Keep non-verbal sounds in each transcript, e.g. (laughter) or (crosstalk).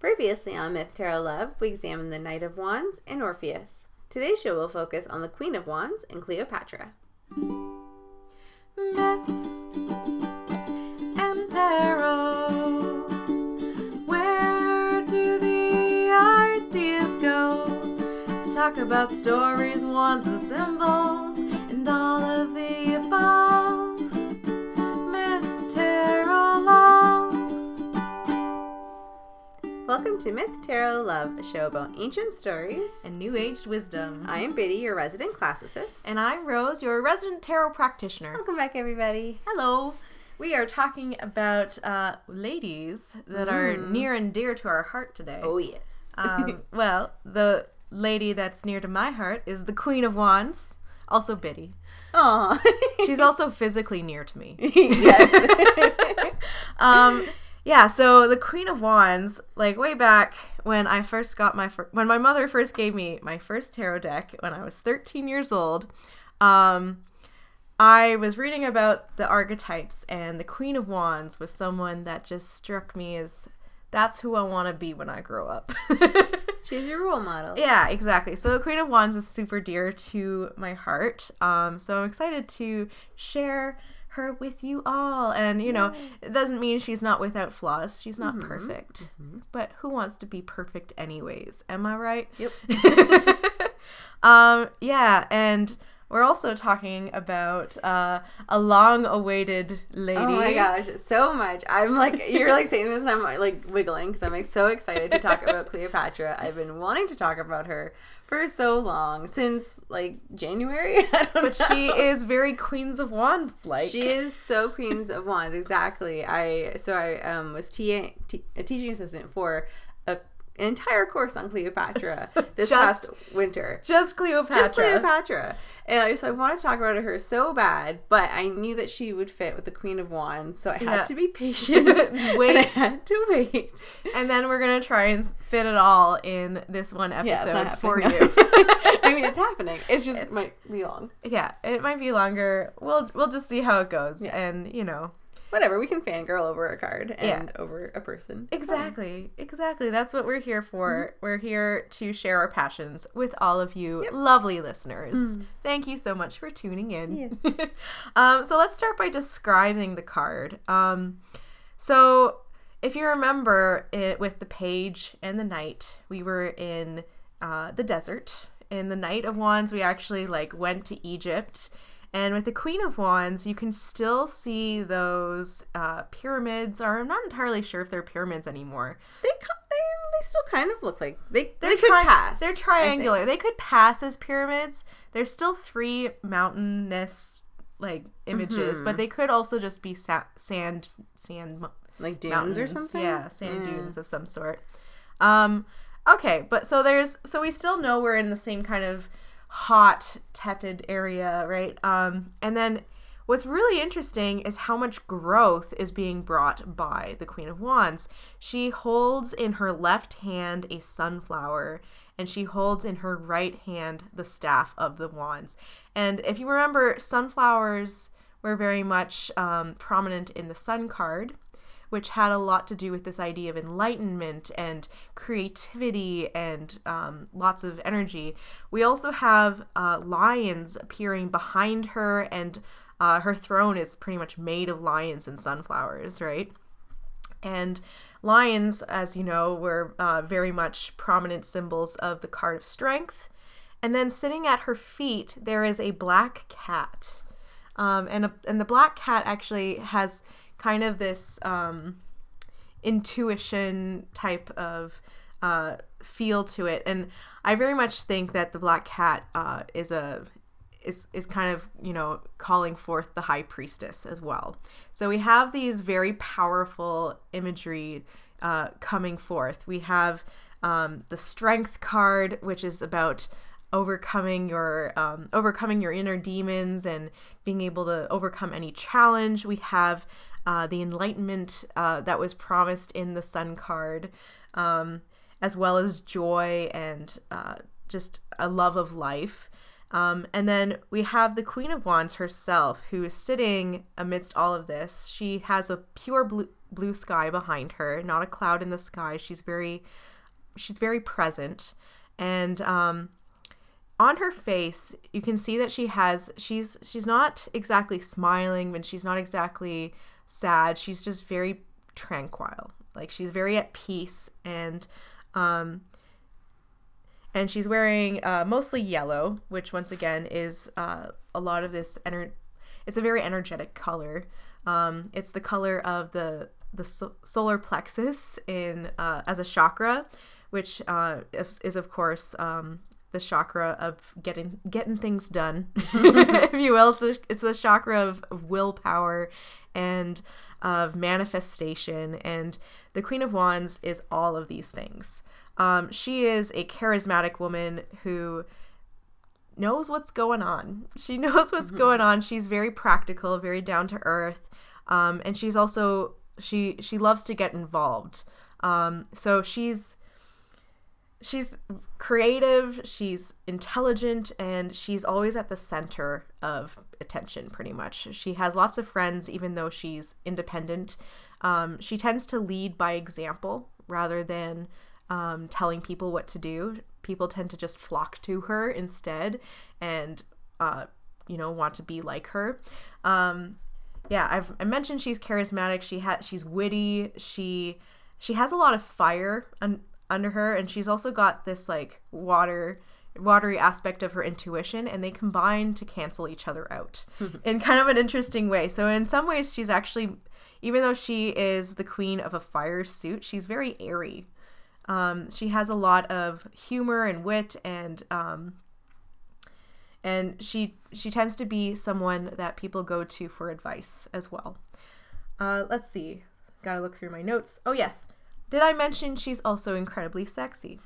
Previously on Myth Tarot Love, we examined the Knight of Wands and Orpheus. Today's show will focus on the Queen of Wands and Cleopatra. Myth and tarot. Where do the ideas go? Let's talk about stories, wands, and symbols, and all of the above. Welcome to Myth Tarot Love, a show about ancient stories. And new aged wisdom. I am Biddy, your resident classicist. and I'm Rose, your resident tarot practitioner. Welcome back, everybody. Hello. We are talking about uh, ladies that are near and dear to our heart today. Oh, yes. Um, (laughs) well, the lady that's near to my heart is the Queen of Wands, also Biddy. Aw. (laughs) She's also physically near to me. (laughs) yes. Um, yeah, so the Queen of Wands, like way back when I first got my fir- when my mother first gave me my first tarot deck when I was 13 years old, um, I was reading about the archetypes, and the Queen of Wands was someone that just struck me as that's who I want to be when I grow up. (laughs) She's your role model. Yeah, exactly. So the Queen of Wands is super dear to my heart. Um, so I'm excited to share her with you all. And you know, it doesn't mean she's not without flaws. She's not perfect. But who wants to be perfect anyways? Am I right? Yep. (laughs) um, yeah, and we're also talking about uh, a long-awaited lady. Oh my gosh, so much. I'm like, you're like saying this, and I'm like wiggling because I'm like so excited to talk about Cleopatra. I've been wanting to talk about her for so long since like January. (laughs) But she is very Queens of Wands like. She is so Queens of Wands, exactly. I so I um, was TA, t- a teaching assistant for an entire course on Cleopatra (laughs) this Just- past winter. just Cleopatra. Just Cleopatra, and I, so I wanted to talk about her so bad, but I knew that she would fit with the Queen of Wands, so I had Yeah. to be patient. (laughs) (laughs) Wait. I had to wait. And then we're gonna try and fit it all in this one episode not for happening, you. I mean, it's happening. It's just it might be long. yeah, it might be longer. We'll we'll just see how it goes, Yeah. and you know, Whatever, we can fangirl over a card and Yeah. over a person. It's fine. exactly, exactly. That's what we're here for. We're here to share our passions with all of you, Mm-hmm. Yep. Mm. lovely listeners. Thank you so much for tuning in. Yes. (laughs) um, so let's start by describing the card. Um, so if you remember it with the page and the knight, we were in uh, the desert. In the Knight of Wands, we actually like went to Egypt. And with the Queen of Wands, you can still see those uh, pyramids, or I'm not entirely sure if they're pyramids anymore. They, they they still kind of look like they They're they could tri- pass. They're triangular. They could pass as pyramids. There's still three mountainous like images, Mm-hmm. but they could also just be sa- sand sand like dunes mountains or something. Yeah, sand Yeah. dunes of some sort. Um, okay, but so there's so we still know we're in the same kind of hot, tepid area, right? Um, and then what's really interesting is how much growth is being brought by the Queen of Wands. She holds in her left hand a sunflower. And she holds in her right hand the staff of the wands. And if you remember, sunflowers were very much um, prominent in the sun card which had a lot to do with this idea of enlightenment and creativity and um, lots of energy. We also have uh, lions appearing behind her, and uh, her throne is pretty much made of lions and sunflowers, right? And lions, as you know, were uh, very much prominent symbols of the card of strength. And then sitting at her feet, there is a black cat. Um, and, a, and the black cat actually has kind of this um, intuition type of uh, feel to it. And I very much think that the black cat uh, is a is is kind of you know calling forth the high priestess as well. So we have these very powerful imagery uh, coming forth. We have um, the strength card, which is about overcoming your um, overcoming your inner demons and being able to overcome any challenge. We have uh, the enlightenment uh, that was promised in the sun card, um, as well as joy and uh, just a love of life. Um, and then we have the Queen of Wands herself, who is sitting amidst all of this. She has a pure blue, blue sky behind her, not a cloud in the sky. She's very she's very present and um on her face you can see that she has she's she's not exactly smiling and she's not exactly sad. She's just very tranquil. Like she's very at peace and um and she's wearing uh, mostly yellow which once again is uh, a lot of this ener- it's a very energetic color. Um, it's the color of the the so- solar plexus in uh, as a chakra which uh, is, is of course um, the chakra of getting getting things done, (laughs) (laughs) if you will. So it's the chakra of, of willpower and of manifestation, and the Queen of Wands is all of these things. Um, she is a charismatic woman who knows what's going on. She (laughs) knows what's mm-hmm. going on. She's very practical, very down to earth, um, and she's also she she loves to get involved. Um, so she's she's creative, she's intelligent, and she's always at the center of attention, pretty much. She has lots of friends, even though she's independent. Um, she tends to lead by example rather than um, telling people what to do. People tend to just flock to her instead and, uh, you know, want to be like her. Um, yeah, I've I mentioned she's charismatic. She has she's witty. She she has a lot of fire and under her and she's also got this like water watery aspect of her intuition and they combine to cancel each other out (laughs) in kind of an interesting way. So in some ways she's actually even though she is the queen of a fire suit, she's very airy. Um, she has a lot of humor and wit and um, and she she tends to be someone that people go to for advice as well. Uh, let's see. Gotta look through my notes. Oh yes, did I mention she's also incredibly sexy?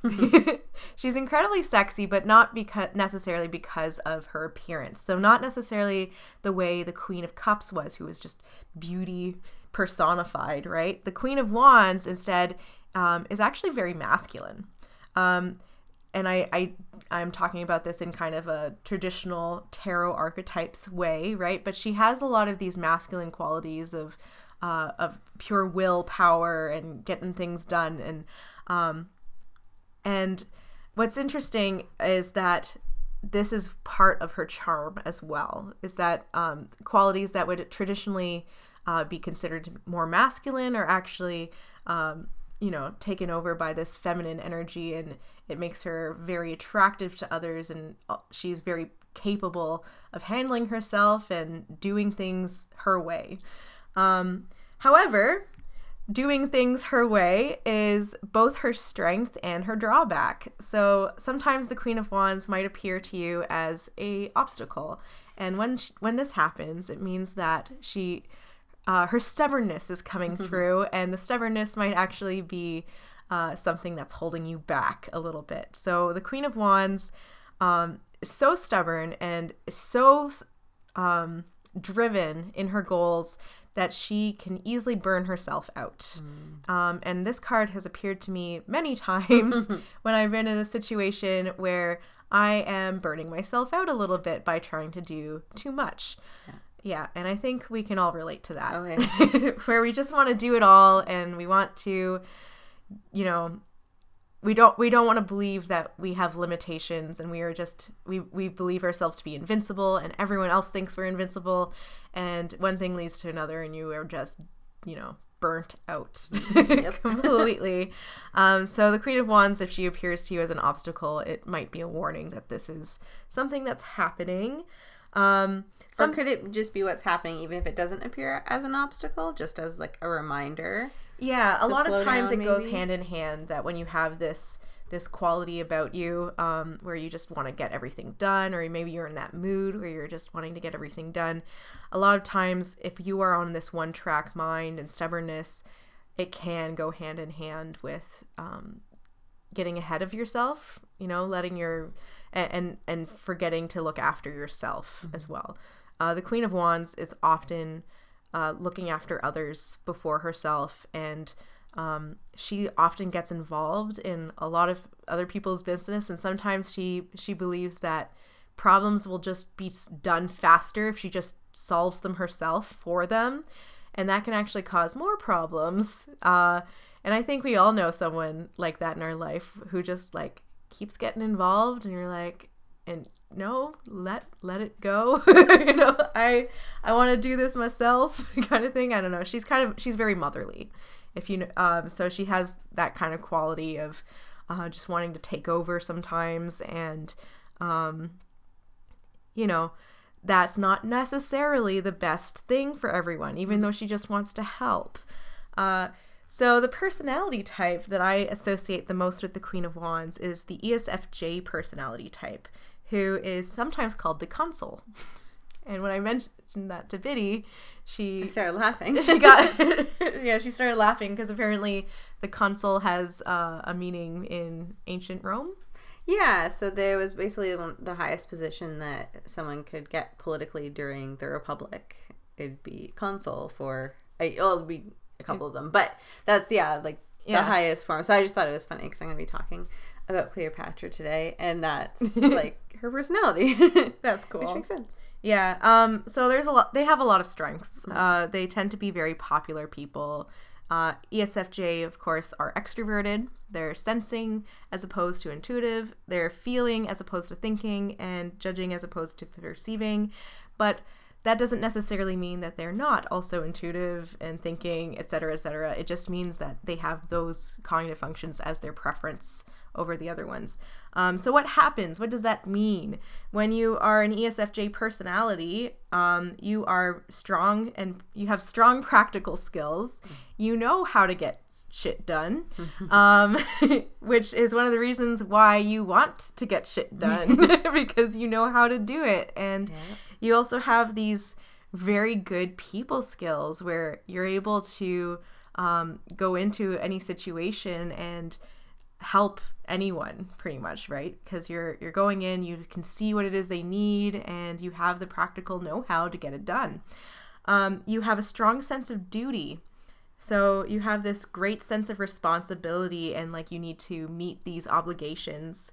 (laughs) she's incredibly sexy, but not because necessarily because of her appearance. So not necessarily the way the Queen of Cups was, who was just beauty personified, right? The Queen of Wands instead um, is actually very masculine. Um, and I, I I'm talking about this in kind of a traditional tarot archetypes way, right? But she has a lot of these masculine qualities of uh, of pure willpower and getting things done. And um, and what's interesting is that this is part of her charm as well is that um, qualities that would traditionally uh, be considered more masculine are actually um, you know taken over by this feminine energy and it makes her very attractive to others. And uh, she's very capable of handling herself and doing things her way um, however, doing things her way is both her strength and her drawback. So sometimes the Queen of Wands might appear to you as a obstacle, and when she, when this happens, it means that she uh, her stubbornness is coming through, and the stubbornness might actually be uh, something that's holding you back a little bit. So the Queen of Wands um, is so stubborn and so um, driven in her goals that she can easily burn herself out. Mm. Um, and this card has appeared to me many (laughs) times (laughs) when I've been in a situation where I am burning myself out a little bit by trying to do too much. Yeah. Yeah, and I think we can all relate to that. (laughs) Where we just want to do it all and we want to, you know, we don't we don't want to believe that we have limitations and we are just we we believe ourselves to be invincible and everyone else thinks we're invincible. And one thing leads to another and you are just you know burnt out (laughs) completely. Um, so the queen of wands if she appears to you as an obstacle it might be a warning that this is something that's happening. Um, some, or could it just be what's happening even if it doesn't appear as an obstacle just as like a reminder yeah, a lot of times down, it maybe? goes hand in hand that when you have this this quality about you um, where you just want to get everything done or maybe you're in that mood where you're just wanting to get everything done a lot of times if you are on this one track mind and stubbornness it can go hand in hand with um, getting ahead of yourself you know letting your and and forgetting to look after yourself mm-hmm. as well uh, the queen of wands is often uh, looking after others before herself. And um, she often gets involved in a lot of other people's business. And sometimes she she believes that problems will just be done faster if she just solves them herself for them. And that can actually cause more problems. Uh, and I think we all know someone like that in our life who just like keeps getting involved, and you're like, and no, let let it go. (laughs) you know, I I want to do this myself, (laughs) kind of thing. I don't know. She's kind of she's very motherly, if you. Um, so she has that kind of quality of uh, just wanting to take over sometimes, and um, you know, that's not necessarily the best thing for everyone, even though she just wants to help. Uh, so, the personality type that I associate the most with the Queen of Wands is the ESFJ personality type, who is sometimes called the consul. And when I mentioned that to Biddy, she I started laughing. she got (laughs) (laughs) yeah she started laughing because apparently the consul has uh, a meaning in ancient Rome. Yeah, so there was basically the highest position that someone could get politically during the Republic. It'd be consul for, I- well, it'd be a couple of them, but that's, yeah, like Yeah. the highest form. So I just thought it was funny because I'm going to be talking about Cleopatra today, and that's (laughs) like her personality. (laughs) That's cool. Which makes sense. Yeah. Um. So there's a lot. They have a lot of strengths. Uh. They tend to be very popular people. Uh. ESFJ, of course, are extroverted. They're sensing as opposed to intuitive. They're feeling as opposed to thinking, and judging as opposed to perceiving. But that doesn't necessarily mean that they're not also intuitive and thinking, et cetera, et cetera. It just means that they have those cognitive functions as their preference over the other ones. Um, so, what happens? What does that mean? When you are an ESFJ personality, um, you are strong and you have strong (laughs) practical skills. You know how to get shit done, (laughs) um, (laughs) which is one of the reasons why you want to get shit done because you know how to do it. And you also have these very good people skills where you're able to um, go into any situation and help anyone pretty much right? Because you're you're going in you can see what it is they need and you have the practical know-how to get it done. Um, you have a strong sense of duty. So you have this great sense of responsibility and like you need to meet these obligations.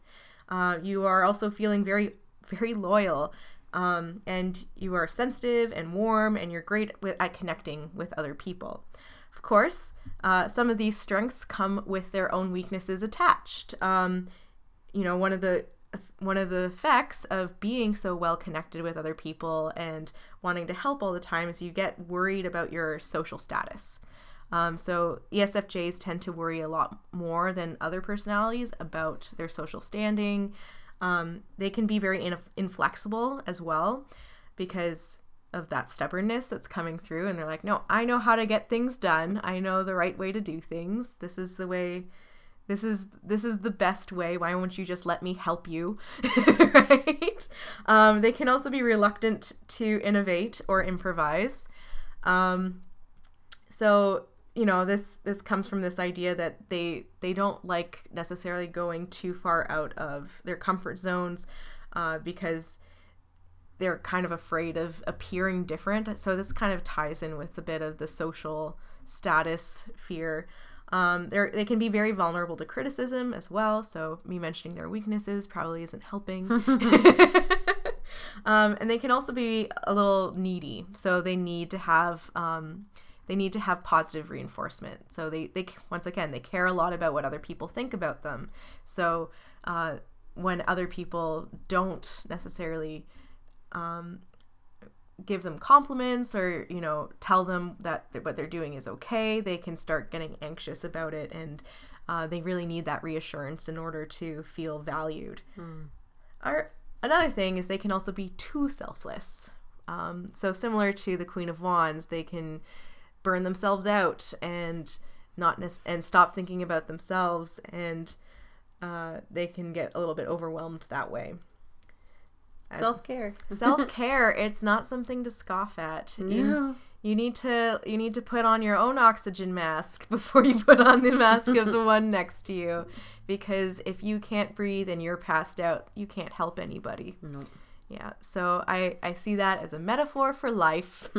Uh, you are also feeling very very loyal um, and you are sensitive and warm and you're great with, at connecting with other people of course, uh, some of these strengths come with their own weaknesses attached. Um, you know, one of the one of the effects of being so well connected with other people and wanting to help all the time is you get worried about your social status. Um, so ESFJs tend to worry a lot more than other personalities about their social standing. Um, they can be very inf- inflexible as well because of that stubbornness that's coming through and they're like no i know how to get things done. I know the right way to do things. This is the way this is this is the best way. Why won't you just let me help you? (laughs) Right? Um, they can also be reluctant to innovate or improvise. Um, so you know this this comes from this idea that they they don't like necessarily going too far out of their comfort zones uh, because they're kind of afraid of appearing different. So this kind of ties in with a bit of the social status fear. Um, they they can be very vulnerable to criticism as well. So me mentioning their weaknesses probably isn't helping. (laughs) um, and they can also be a little needy. So they need to have um, they need to have positive reinforcement. So they they once again they care a lot about what other people think about them. So uh, when other people don't necessarily um, give them compliments or you know tell them that th- what they're doing is okay they can start getting anxious about it and uh, they really need that reassurance in order to feel valued. Our, another thing is they can also be too selfless. Um, so similar to the queen of wands they can burn themselves out and not nec- and stop thinking about themselves and uh, they can get a little bit overwhelmed that way Self care. (laughs) self-care it's not something to scoff at you, No. you need to you need to put on your own oxygen mask (laughs) before you put on the mask of the (laughs) one next to you because if you can't breathe and you're passed out you can't help anybody No. yeah so i i see that as a metaphor for life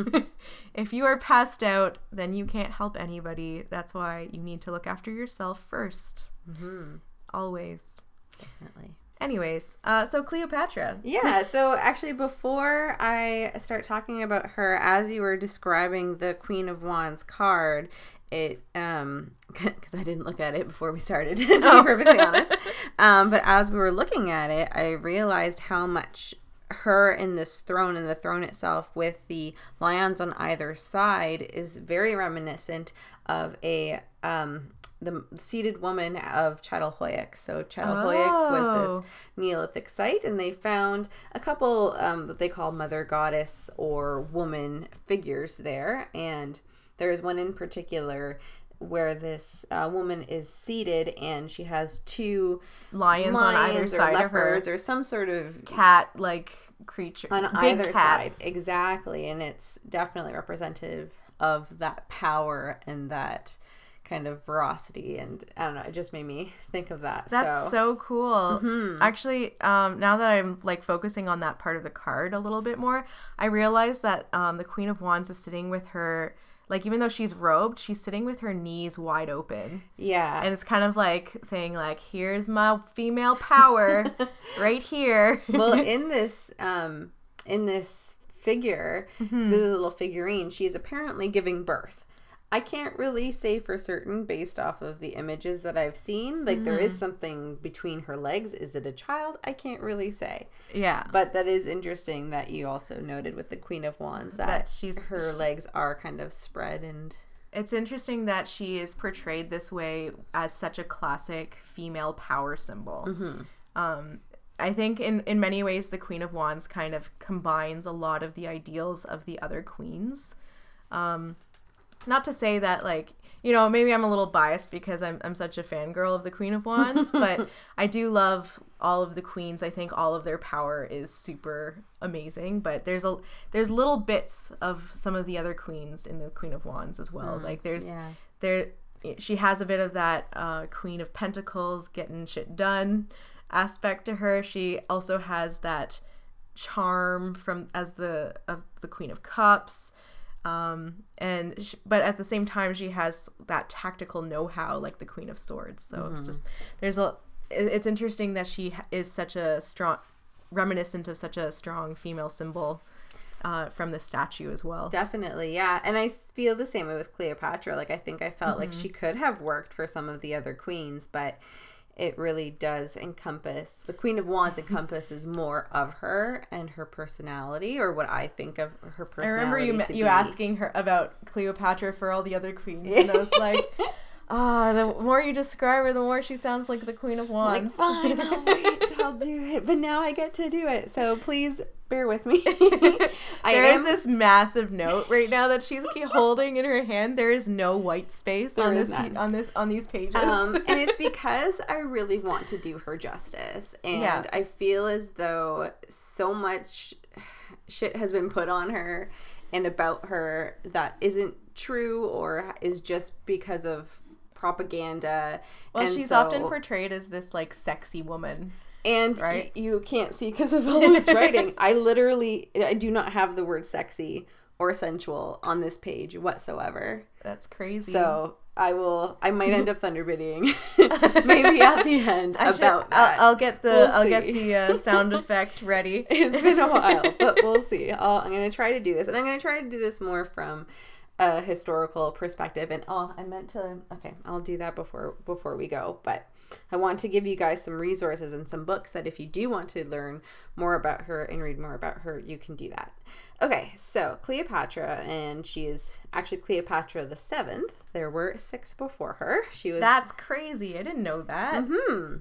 if you are passed out then you can't help anybody that's why you need to look after yourself 1st Mm-hmm. always Definitely. Anyways, uh, so Cleopatra. Yeah, (laughs) so actually, before I start talking about her, as you were describing the Queen of Wands card, it, um, (laughs) because I didn't look at it before we started, (laughs) to be Oh. perfectly honest. Um, but as we were looking at it, I realized how much her in this throne and the throne itself with the lions on either side is very reminiscent of a, um, the seated woman of Çatalhöyük. So Çatalhöyük was Oh. this Neolithic site, and they found a couple um, that they call mother goddess or woman figures there. And there's one in particular where this uh, woman is seated and she has two Lions, on either side of her. or some sort of Cat like creature. on either cats. side. Exactly. And it's definitely representative of that power and that kind of veracity. And I don't know, it just made me think of that. That's so, so, cool. Mhm. Actually, um, now that I'm like focusing on that part of the card a little bit more, I realize that um, the Queen of Wands is sitting with her, like even though she's robed, she's sitting with her knees wide open, yeah. and it's kind of like saying like, "Here's my female power, (laughs) right here." well, (laughs) in this um in this figure, Mm-hmm. this is a little figurine. She's apparently giving birth. I can't really say for certain based off of the images that I've seen. Like there Mm-hmm. is something between her legs. Is it a child? I can't really say. yeah, But that is interesting that you also noted with the Queen of Wands that, That she's- her legs are kind of spread and it's interesting that she is portrayed this way as such a classic female power symbol. Um, I think in in many ways the Queen of Wands kind of combines a lot of the ideals of the other queens. Um, not to say that like you know maybe I'm a little biased because I'm I'm such a fangirl of the Queen of Wands, (laughs) but I do love all of the queens. I think all of their power is super amazing. But there's a there's little bits of some of the other queens in the Queen of Wands as well. like there's yeah. there she has a bit of that uh, queen of pentacles getting shit done aspect to her she also has that charm from as the of the queen of cups um and sh but at the same time she has that tactical know-how like the queen of swords so it's just there's a it's interesting that she is such a strong reminiscent of such a strong female symbol uh, from the statue as well Definitely, yeah. And I feel the same way with Cleopatra. Like I think I felt like Mm-hmm. she could have worked for some of the other queens, but it really does encompass the Queen of Wands encompasses more of her and her personality, or what I think of her personality. I remember you you be. asking her about Cleopatra for all the other queens, and I was (laughs) like, ah, the more you describe her, the more she sounds like the Queen of Wands. like fine, I'll (laughs) wait, I'll do it. But now I get to do it, so please bear with me. (laughs) There is this massive note right now that she's holding in her hand. There is no white space There on this pe- on this on these pages. um, and it's (laughs) because I really want to do her justice, and Yeah. I feel as though so much shit has been put on her and about her that isn't true or is just because of propaganda. well, and she's so- often portrayed as this like sexy woman. and right? y- you can't see because of all this writing. (laughs) I literally, I do not have the word sexy or sensual on this page whatsoever. That's crazy. So I will. I might end up thunderbidding, (laughs) maybe at the end sure- about that. I'll, I'll get the We'll I'll get the uh, sound effect (laughs) ready. it's been a while, but we'll see. I'll, I'm going to try to do this, and I'm going to try to do this more from a historical perspective. And oh, I meant to. Okay, I'll do that before before we go, but. I want to give you guys some resources and some books that if you do want to learn more about her and read more about her, you can do that. Okay, so Cleopatra, and she is actually Cleopatra the seventh. There were six before her. She was That's crazy. I didn't know that. Hmm.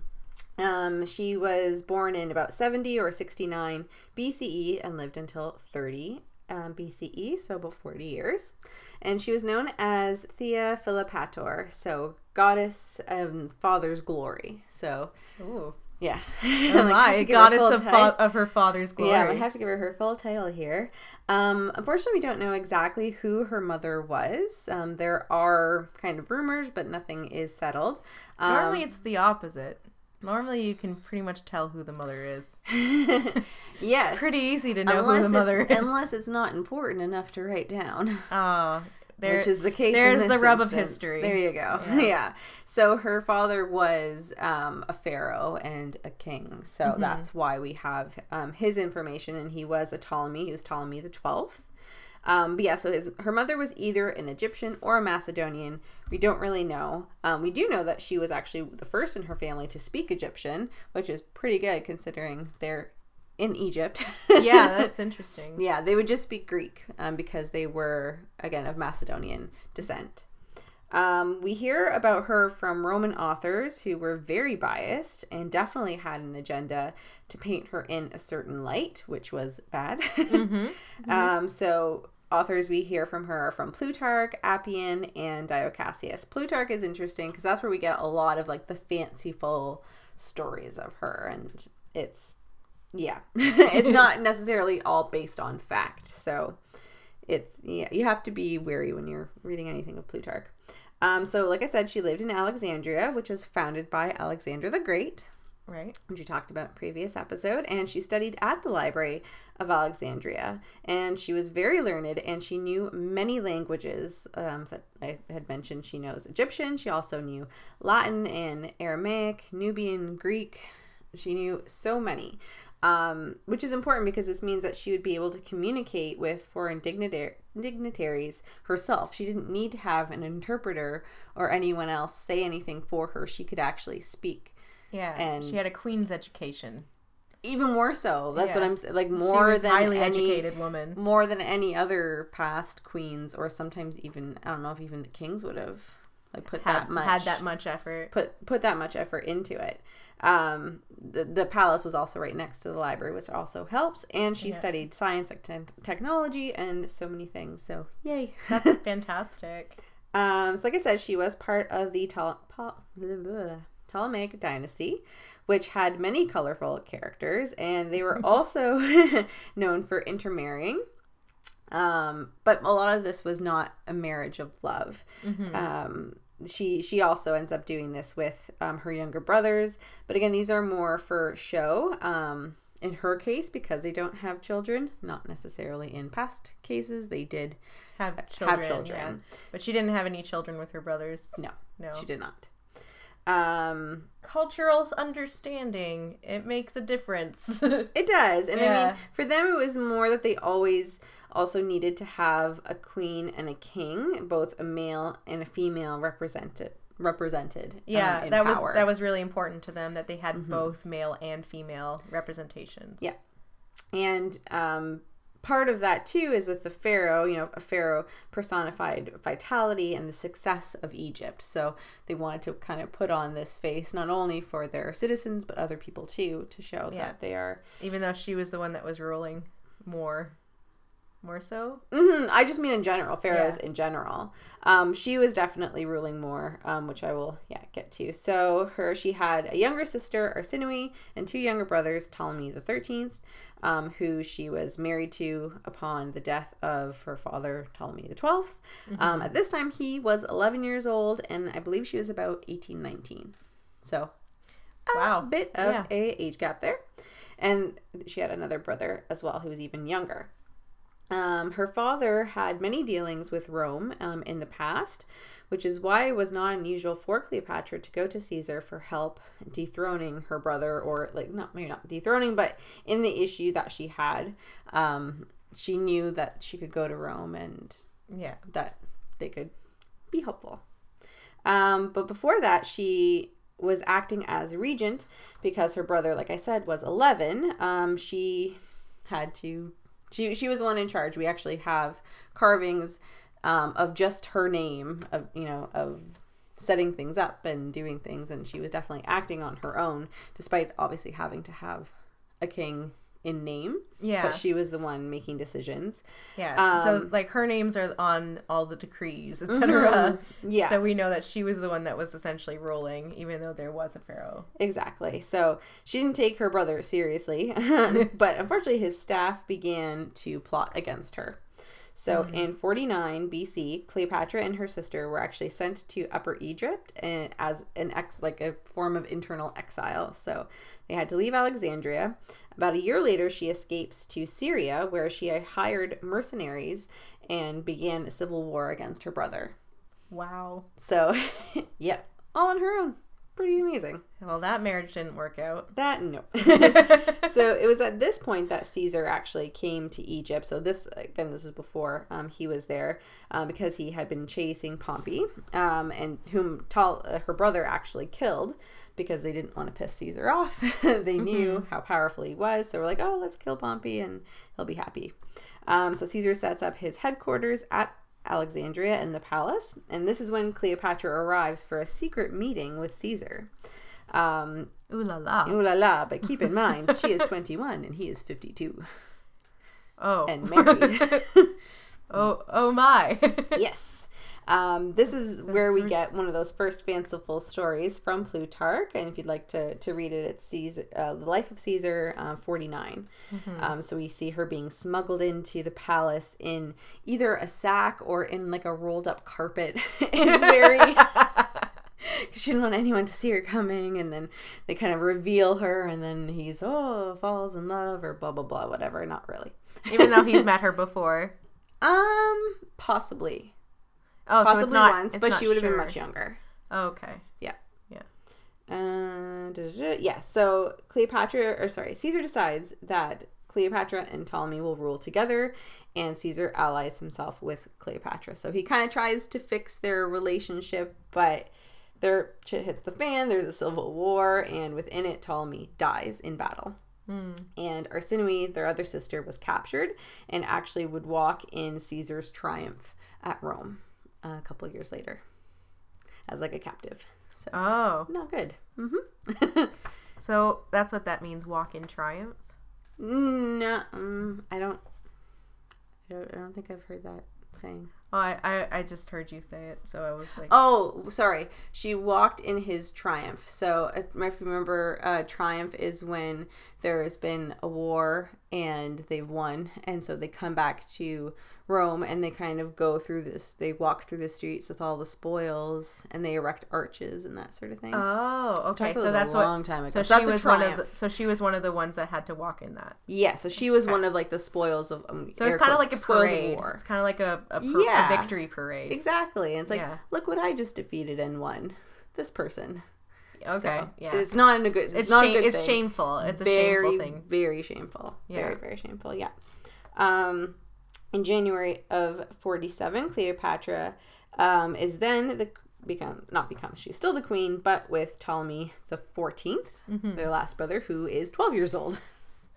Um, she was born in about 70 or 69 BCE and lived until 30 um, BCE, so about 40 years. And she was known as Thea Philopator, so goddess of father's glory. So, Ooh. yeah. Oh (laughs) my, her goddess of, fa- of her father's glory. Yeah, I have to give her her full title here. Um, unfortunately, we don't know exactly who her mother was. Um, there are kind of rumors, but nothing is settled. Um, Normally, it's the opposite. Normally, you can pretty much tell who the mother is. (laughs) yes, Pretty easy to know who unless the mother it's, is. unless it's not important enough to write down. Uh, (laughs) There, which is the case. in there's the rub of history. There you go. Yeah. (laughs) Yeah. So her father was um, a pharaoh and a king. So Mm-hmm. that's why we have um, his information, and he was a Ptolemy. He was Ptolemy the twelfth. Um, but yeah, so his her mother was either an Egyptian or a Macedonian. We don't really know. Um, we do know that she was actually the first in her family to speak Egyptian, which is pretty good considering they're in Egypt. (laughs) yeah, that's (laughs) interesting. Yeah, they would just speak Greek um, because they were, again, of Macedonian descent. Um, we hear about her from Roman authors who were very biased and definitely had an agenda to paint her in a certain light, which was bad. (laughs) Um, so, authors we hear from her are from Plutarch, Appian, and Dio Plutarch is interesting because that's where we get a lot of like the fanciful stories of her, and it's yeah. (laughs) It's not (laughs) necessarily all based on fact so it's yeah you have to be wary when you're reading anything of plutarch um, so like i said she lived in alexandria which was founded by alexander the great Right. which we talked about in previous episode and she studied at the library of alexandria. And she was very learned and she knew many languages um, so i had mentioned. She knows egyptian she also knew latin and aramaic nubian greek. She knew so many um, which is important because this means that she would be able to communicate with foreign dignitar- dignitaries herself. She didn't need to have an interpreter or anyone else say anything for her. She could actually speak. Yeah. And- she had a queen's education. Even more so. That's what I'm saying. Like more than highly any, educated woman. more than any other past queens, or sometimes even I don't know if even the kings would have like put Had, that much had that much effort. put put that much effort into it. Um, the the palace was also right next to the library, which also helps. And she Yeah. studied science, like te- technology, and so many things. So yay! That's (laughs) fantastic. Um, so like I said, she was part of the Ptolemaic dynasty, which had many colorful characters, and they were (laughs) also (laughs) known for intermarrying. Um, but a lot of this was not a marriage of love. Um, she she also ends up doing this with um, her younger brothers, but again, these are more for show. Um, in her case, because they don't have children, not necessarily in past cases, they did Have children. children. yeah. But she didn't have any children with her brothers. no, No. she did not. Um, Cultural understanding. It makes a difference. (laughs) It does. And I mean, for them, it was more that they always also needed to have a queen and a king, both a male and a female represented. Represented, um, yeah, in that was power. Mm-hmm. that was really important to them that they had both male and female representations. Yeah. And um, part of that too is with the pharaoh. You know, a pharaoh personified vitality and the success of Egypt. So they wanted to kind of put on this face not only for their citizens but other people too to show Yeah. that they are. Even though she was the one that was ruling more more so. hmm I just mean in general, pharaohs Yeah. in general. Um, she was definitely ruling more, um, which I will yeah get to. So her she had a younger sister Arsinoe and two younger brothers Ptolemy the Thirteenth, um, who she was married to upon the death of her father Ptolemy the 12th Um, at this time he was eleven years old, and I believe she was about eighteen nineteen. So a Wow. bit of Yeah. a age gap there. And she had another brother as well who was even younger. Um, her father had many dealings with Rome um, in the past, which is why it was not unusual for Cleopatra to go to Caesar for help dethroning her brother, or like not maybe not dethroning, but in the issue that she had. Um, she knew that she could go to Rome and Yeah. that they could be helpful. Um, but before that, she was acting as regent because her brother, like I said, was 11. Um, she had to, she, she was the one in charge. We actually have carvings um, of just her name, of, you know, of setting things up and doing things. And she was definitely acting on her own, despite obviously having to have a king in name. Yeah. But she was the one making decisions. Yeah. so Um, like her names are on all the decrees, etc. Yeah. So we know that she was the one that was essentially ruling, even though there was a pharaoh. Exactly. So she didn't take her brother seriously, (laughs) but unfortunately, his staff began to plot against her. So mm-hmm. in 49 BC, Cleopatra and her sister were actually sent to Upper Egypt eh, as an ex like a form of internal exile. So they had to leave Alexandria. About a year later, she escapes to Syria, where she hired mercenaries and began a civil war against her brother. Wow. So, (laughs) yep, all on her own. Pretty amazing. Well, that marriage didn't work out. That no. (laughs) (laughs) so it was at this point that Caesar actually came to Egypt. So this again, this is before um, he was there, um, because he had been chasing Pompey, um, and whom Tal- uh, her brother actually killed because they didn't want to piss Caesar off. (laughs) they knew how powerful he was, so we're like, oh, let's kill Pompey and he'll be happy. Um, so Caesar sets up his headquarters at Alexandria in the palace, and this is when Cleopatra arrives for a secret meeting with Caesar. Um, Ooh la la. Ooh la la, but keep in mind, she is 21 and he is 52 Oh. and married. (laughs) oh, oh my. (laughs) yes. Um, this is where we get one of those first fanciful stories from Plutarch. And if you'd like to, to read it, it's Caesar, uh, The Life of Caesar uh, 49. Um, so we see her being smuggled into the palace in either a sack or in like a rolled up carpet. (laughs) it's very. She didn't want anyone to see her coming and then they kind of reveal her and then he's oh falls in love or blah blah blah whatever. Not really. Even though he's (laughs) met her before. um possibly. Oh, so possibly it's not once it's but not she would have been much younger. Oh, okay. yeah. Yeah. uh, yeah so cleopatra or sorry caesar decides that cleopatra and ptolemy will rule together and caesar allies himself with cleopatra. So he kind of tries to fix their relationship but their shit hits the fan there's a civil war and within it ptolemy dies in battle and Arsinoe, their other sister, was captured and actually would walk in Caesar's triumph at Rome uh, a couple years later as like a captive. So Oh. not good. hmm (laughs) So that's what that means walk in triumph. no, um, I don't. I don't think I've heard that saying. Oh, I, I, I just heard you say it, so I was like, Oh, sorry. She walked in his triumph. So, if you remember, uh, triumph is when there has been a war and they've won, and so they come back to Rome and they kind of go through this. They walk through the streets with all the spoils, and they erect arches and that sort of thing. oh, okay. So that's a what. long time ago. So So she was one of the, so she was one of the ones that had to walk in that. yeah. So she was one of like the spoils of. Um, So it's kind of like a spoils parade. of war. It's kind of like a a, Yeah. a victory parade. Exactly, and it's like, Yeah. look what I just defeated and won. This person. Okay, So, yeah. It's not in a good. It's, It's not shame- a good it's thing. shameful. It's a very, shameful thing. very shameful. Very, very shameful. Yeah. Um, in January of forty-seven, Cleopatra um, is then the become not becomes she's still the queen, but with Ptolemy the 14th Mm-hmm. their last brother, who is twelve years old,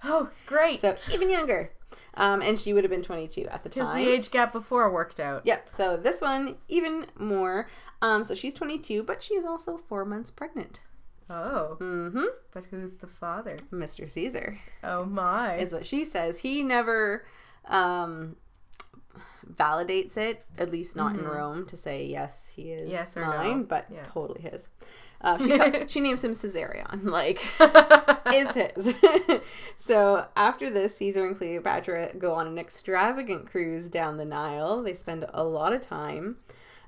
Oh, great. so even younger. Um, and she would have been twenty-two at the Because time. the age gap before worked out. Yep. So this one even more. Um, so she's twenty-two, but she is also four months pregnant. Oh, Mm-hmm. but who's the father? Mr. Caesar. Oh my. is what she says. He never um, validates it, at least not in Rome, to say yes, he is Mm-hmm. Yes or no. mine, but Yeah. totally his. Uh, she (laughs) she names him Caesarion, (laughs) like (laughs) is his. so after this, Caesar and Cleopatra go on an extravagant cruise down the Nile. They spend a lot of time.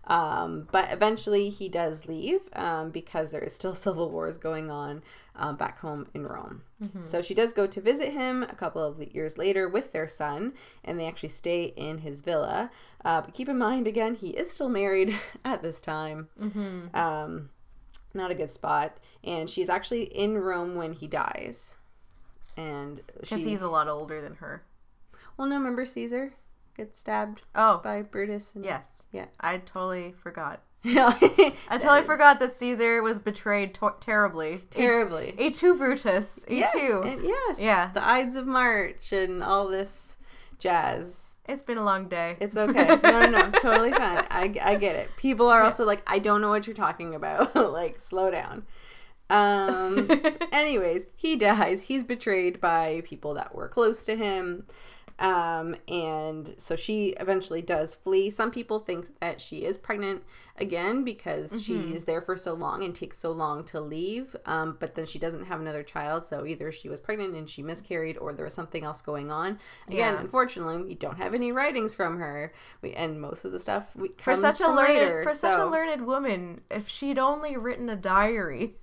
Um, but eventually he does leave um, because there is still civil wars going on um, back home in Rome. So she does go to visit him a couple of years later with their son, and they actually stay in his villa. Uh, but keep in mind, again, he is still married (laughs) at this time. Um, not a good spot. And she's actually in Rome when he dies. And Because he's a lot older than her. well, no, remember Caesar gets stabbed Oh, by Brutus? And, yes. Yeah. I totally forgot. Yeah. (laughs) I totally forgot that Caesar was betrayed to- terribly. Terribly. A two Brutus. A Yes, two. and- yes. Yeah. The Ides of March and all this jazz. It's been a long day. It's okay. No, no, no. (laughs) totally fine. I, I get it. People are also like, I don't know what you're talking about. (laughs) like, slow down. Um. anyways, he dies. He's betrayed by people that were close to him. Um, and so she eventually does flee. Some people think that she is pregnant again because she is there for so long and takes so long to leave. Um, but then she doesn't have another child. So either she was pregnant and she miscarried or there was something else going on. Again, Yeah. unfortunately, we don't have any writings from her. We, and most of the stuff we, for such a learned later, for such a learned woman, if she'd only written a diary,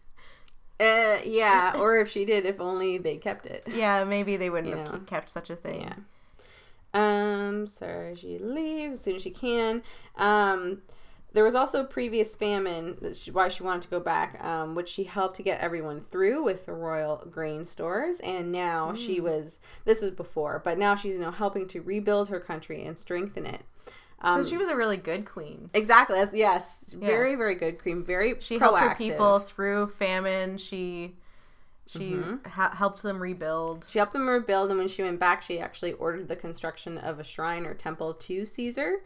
Uh, yeah, or if she did, if only they kept it. (laughs) yeah, maybe they wouldn't You have know. kept such a thing. Yeah. Um, so she leaves as soon as she can. Um, there was also a previous famine, that's why she wanted to go back, um, which she helped to get everyone through with the royal grain stores. And now she was, this was before, but now she's, you know, helping to rebuild her country and strengthen it. Um, so she was a really good queen. exactly, that's, yes, very, very good queen. very She proactive. helped her people through famine. She she Mm-hmm. ha- helped them rebuild. She helped them rebuild, and when she went back, she actually ordered the construction of a shrine or temple to Caesar.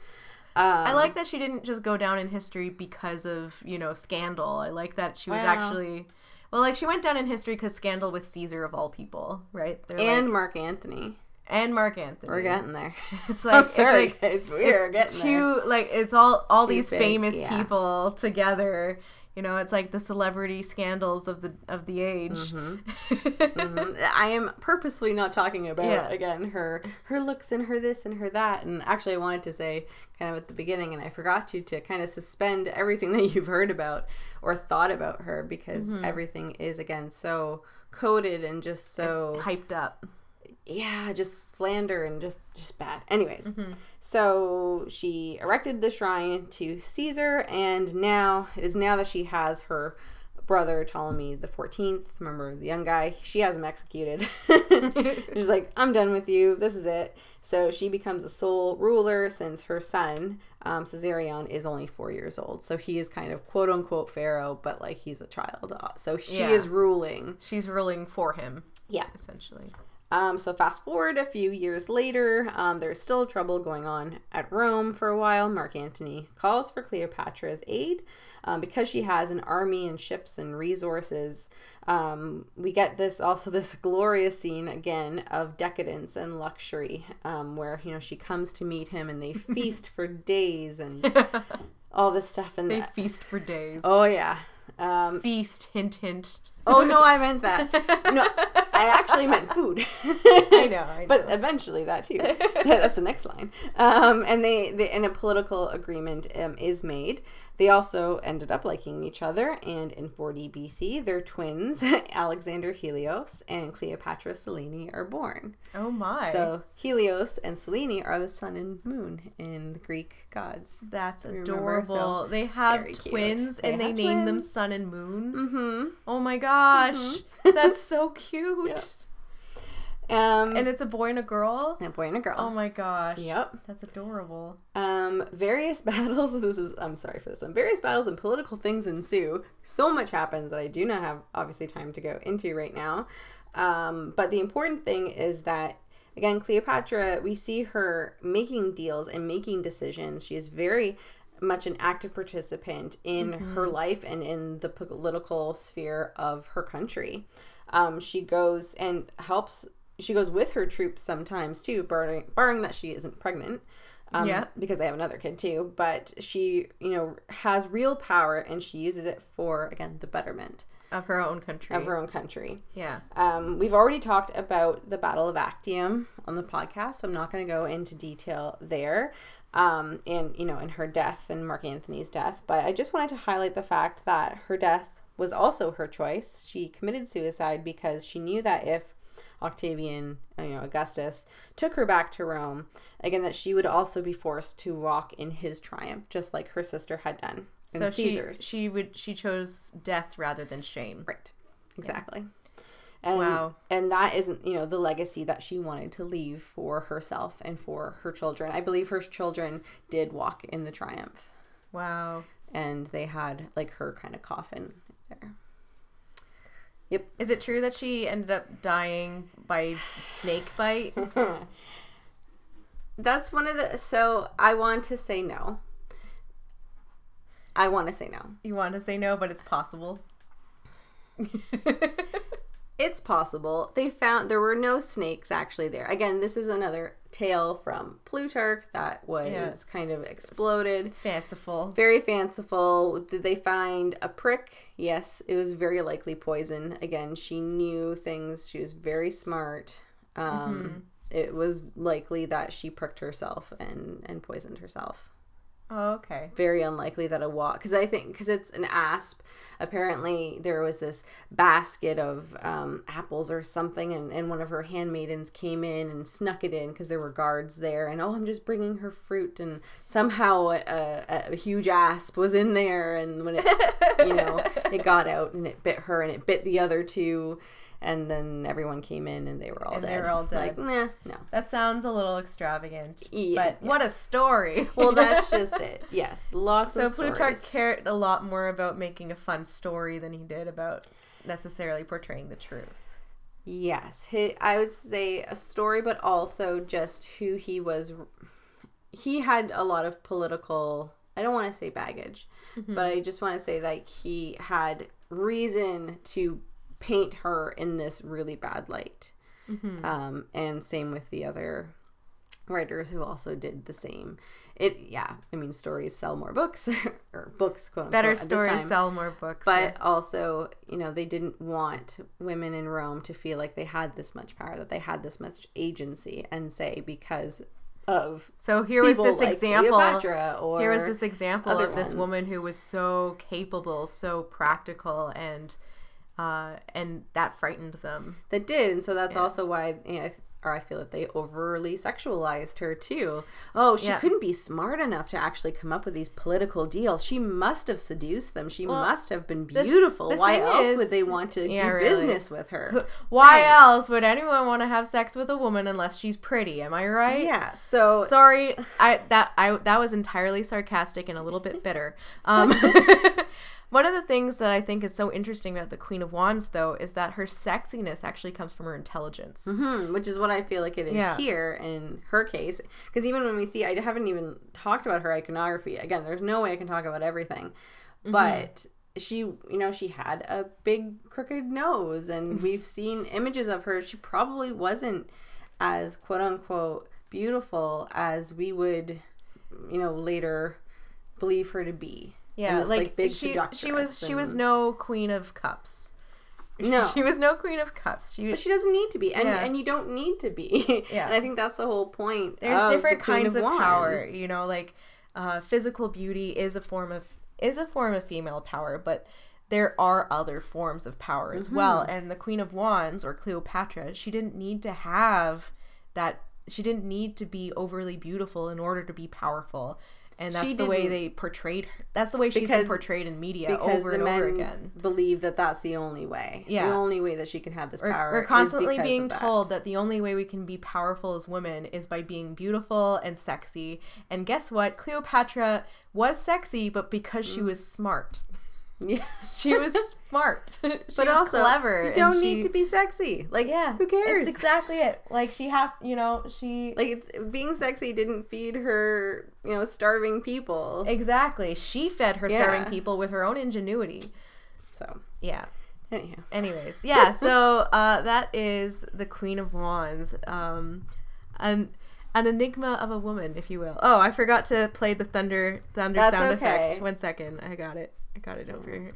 Um, I like that she didn't just go down in history because of you know scandal. I like that she was Well- actually well, like she went down in history because scandal with Caesar of all people, right? They're and like- Mark Antony. and Mark Antony. We're getting there. (laughs) It's (laughs) like it's sorry, like- guys. We are it's getting there. like it's all all Too these big, famous yeah. people together. You know, it's like the celebrity scandals of the of the age. Mhm. (laughs) I am purposely not talking about Yeah. again her her looks and her this and her that. And actually, I wanted to say kind of at the beginning, and I forgot you to kind of suspend everything (laughs) that you've heard about or thought about her because Mm-hmm. everything is again so coded and just so Hyped up. yeah, just slander and just just bad. Anyways, Mm-hmm. So she erected the shrine to Caesar, and now it is now that she has her brother Ptolemy the Fourteenth. Remember the young guy? She has him executed. (laughs) She's like, I'm done with you. This is it. So she becomes a sole ruler since her son um, Caesarion is only four years old. So he is kind of quote unquote pharaoh, but like he's a child. So she Yeah. is ruling. She's ruling for him, Yeah. essentially. Um, so fast forward a few years later, um, there's still trouble going on at Rome for a while. Mark Antony calls for Cleopatra's aid um, because she has an army and ships and resources. Um, we get this also (laughs) this glorious scene again of decadence and luxury, um, where you know she comes to meet him and they (laughs) feast for days and (laughs) all this stuff. And They that- feast for days. oh yeah. Um, Feast, hint, hint. oh no, I meant that. No, I (laughs) actually meant food. I know. I know. but eventually that too. (laughs) That's the next line. Um, and they, they and a political agreement um, is made. They also ended up liking each other, and in 40 BC, their twins (laughs) Alexander Helios and Cleopatra Selene are born. oh my. So Helios and Selene are the sun and moon in the Greek gods. That's adorable. so they have twins They and they have name them. Sun and Moon. Mm-hmm. Oh my gosh. That's so cute. (laughs) Yeah. Um, And it's a boy and a girl. and a boy and a girl. Oh my gosh. Yep. That's adorable. Um, various (laughs) battles. This is I'm sorry for this one. Various battles and political things ensue. So much happens that I do not have obviously time to go into right now. Um, but the important thing is that again, Cleopatra, we see her making deals and making decisions. She is very much an active participant in her life and in the political sphere of her country. Um, she goes and helps. She goes with her troops sometimes too, barring, barring that she isn't pregnant um, Yeah. because they have another kid too. But she, you know, has real power and she uses it for again the betterment Of her own country. of her own country. Yeah. Um, we've already talked about the Battle of Actium on the podcast, so I'm not going to go into detail there. Um, and you know, and her death and Mark Antony's death, but I just wanted to highlight the fact that her death was also her choice. She committed suicide because she knew that if Octavian, you know, Augustus took her back to Rome, again, that she would also be forced to walk in his triumph, just like her sister had done in So she Caesar's. she would she chose death rather than shame. Right. Exactly. And Wow. and that isn't, you know, the legacy that she wanted to leave for herself and for her children. I believe her children did walk in the triumph Wow. and they had like her kind of coffin there. Is it true that she ended up dying by snake bite? (laughs) That's one of the so I want to say no. I want to say no. you want to say no, but it's possible. (laughs) It's possible. They found there were no snakes actually there. Again, this is another tale from Plutarch that was Yeah. kind of exploded. Fanciful. Very fanciful. Did they find a prick? Yes, it was very likely poison. Again, she knew things. She was very smart. Um, It was likely that she pricked herself and and poisoned herself. Oh, okay. very unlikely that a wasp because i think because it's an asp apparently there was this basket of um, apples or something and, and one of her handmaidens came in and snuck it in because there were guards there and oh i'm just bringing her fruit and somehow a, a, a huge asp was in there and when it you know it got out and it bit her and it bit the other two and then everyone came in and they were all And dead they were all dead. like nah no That sounds a little extravagant. Yeah, but what a story. well (laughs) that's just it yes lots so Plutarch cared a lot more about making a fun story than he did about necessarily portraying the truth. Yes, he, I would say a story, but also just who he was. He had a lot of political. I don't want to say baggage, mm-hmm. but I just want to say that he had reason to paint her in this really bad light. Um, and same with the other writers who also did the same. It yeah, I mean stories sell more books (laughs) or books quote Better unquote, stories time. sell more books. But yeah. also, you know, they didn't want women in Rome to feel like they had this much power, that they had this much agency, and say because of so here was this like example. Or Here was this example of this woman who was so capable, so practical, and uh, and that frightened them. that did, and so that's also why, you know, or I feel that they overly sexualized her too. Oh, she Yeah. couldn't be smart enough to actually come up with these political deals. She must have seduced them. She must have been beautiful. the Why else is- would they want to Yeah, do really. business with her? Why Thanks. else would anyone want to have sex with a woman unless she's pretty? Am I right? Yeah. So Sorry, I that I that was entirely sarcastic and a little bit bitter. Um, (laughs) (laughs) one of the things that I think is so interesting about the Queen of Wands, though, is that her sexiness actually comes from her intelligence. Hmm, which is what I feel like it is Yeah. here in her case. Because even when we see, I haven't even talked about her iconography. Again, there's no way I can talk about everything. Mm-hmm. But she, you know, she had a big crooked nose, and we've seen images of her. She probably wasn't as quote unquote beautiful as we would, you know, later believe her to be. Yeah, this, like, big she, she was she was no Queen of Cups. no. (laughs) She was no Queen of Cups. She But she doesn't need to be, and Yeah. and you don't need to be. (laughs) Yeah. and I think that's the whole point. there's of different the kinds of, power you know like uh, physical beauty is a form of is a form of female power but there are other forms of power as well Mm-hmm. and the queen of wands or cleopatra she didn't need to have that she didn't need to be overly beautiful in order to be powerful and that's She the way they portrayed her that's the way she's Because- been portrayed in media over and over again believe that that's the only way. Yeah. the only way that she can have this we're, power. we're constantly being that. told that the only way we can be powerful as women is by being beautiful and sexy. And guess what? Cleopatra was sexy, but because Mm. she was smart. Yeah, (laughs) She was smart. (laughs) she but was also clever. You don't she- need to be sexy. Like, Yeah, who cares? It's exactly it. Like she had, you know, she like being sexy didn't feed her, you know, starving people. exactly. She fed her starving people with her own ingenuity. So, Yeah. anyhow, Anyways, yeah. So (laughs) uh, that is the Queen of Wands, um, an an enigma of a woman, if you will. Oh, I forgot to play the thunder thunder That's sound okay. effect. One second, I got it. I got it over here.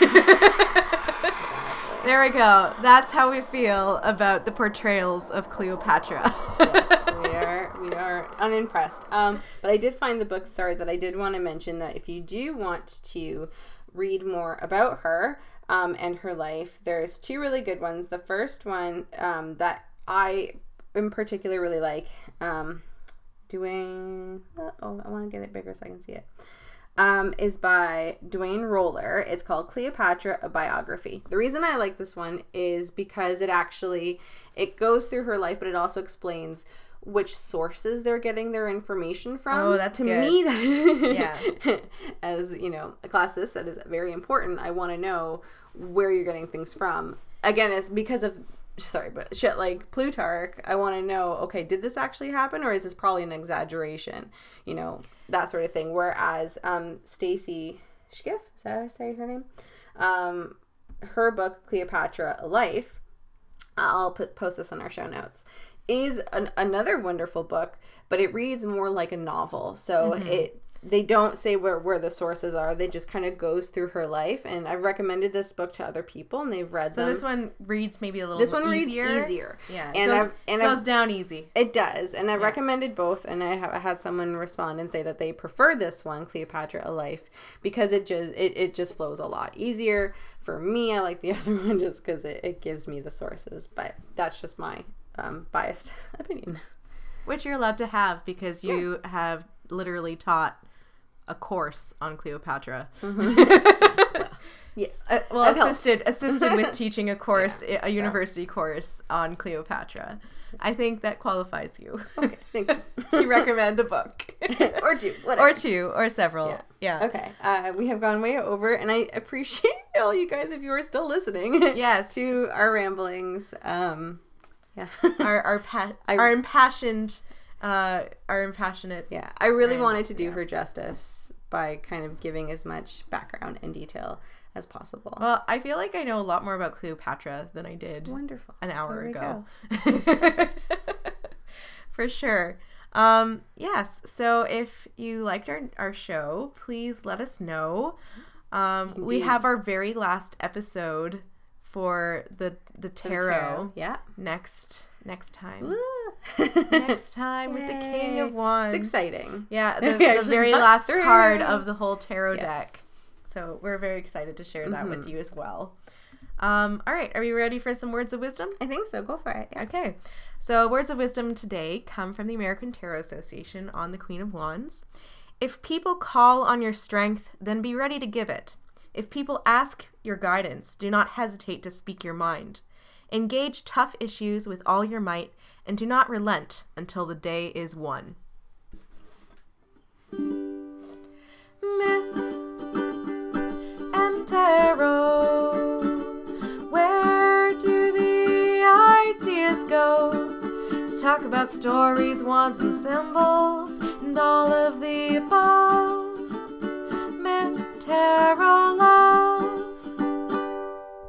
(laughs) there we go. That's how we feel about the portrayals of Cleopatra. yes, we are we are unimpressed. Um, but I did find the book. Sorry, that I did want to mention that if you do want to read more about her um, and her life, there's two really good ones. The first one um, that I in particular really like. Um, doing oh, I want to get it bigger so I can see it. Um, is by Duane Roller. It's called Cleopatra: A Biography. The reason I like this one is because it actually it goes through her life, but it also explains which sources they're getting their information from. Oh, that's to good. me that Yeah. (laughs) as you know a classist that is very important. I want to know where you're getting things from. Again, it's because of sorry, but shit like Plutarch. I want to know. Okay, did this actually happen, or is this probably an exaggeration? You know that sort of thing. Whereas um, Stacy Schiff, is that how I say her name? Um, her book Cleopatra: A Life. I'll put post this on our show notes. Is an, another wonderful book, but it reads more like a novel. So it they don't say where, where the sources are. They just kind of goes through her life. And I've recommended this book to other people, and they've read So them. this one reads maybe a little. This one easier. reads easier. Yeah, it and goes, I've and goes I've, down easy. it does, and I recommended both, and I, have, I had someone respond and say that they prefer this one, Cleopatra: A Life, because it just it, it just flows a lot easier. For me, I like the (laughs) other one just because it, it gives me the sources, but that's just my um, biased (laughs) opinion. Which you're allowed to have because you have literally taught a course on Cleopatra. Yes. Uh, well, assisted assisted with (laughs) teaching a course, a university course on Cleopatra. I think that qualifies you Okay. Thank you. (laughs) to recommend a book (laughs) or two, whatever. or two or several. Yeah. Yeah. Okay, uh, we have gone way over, and I appreciate all you guys if you are still listening. Yes. to our ramblings. Um, yeah, Our our pa- I- our impassioned uh our impassionate yeah. I really wanted to do yeah. her justice by kind of giving as much background and detail as possible. Well, I feel like I know a lot more about Cleopatra than I did Wonderful. an hour ago. (laughs) For sure. Um, yes. So if you liked our, our show, please let us know. Um, we have our very last episode for the the tarot, Yeah. next next time. Woo. Next (laughs) time with the King of Wands. It's exciting. Yeah, (laughs) the, the very last through. card of the whole tarot deck. So we're very excited to share that Mm-hmm. with you as well. Um, all right, are we ready for some words of wisdom? I think so. Go for it. Yeah. Okay. So, words of wisdom today come from the American Tarot Association on the Queen of Wands. If people call on your strength, then be ready to give it. If people ask your guidance, do not hesitate to speak your mind. Engage tough issues with all your might and do not relent until the day is won. Myth and tarot. Where do the ideas go? Let's talk about stories, wands, and symbols, and all of the above. Myth, tarot, love.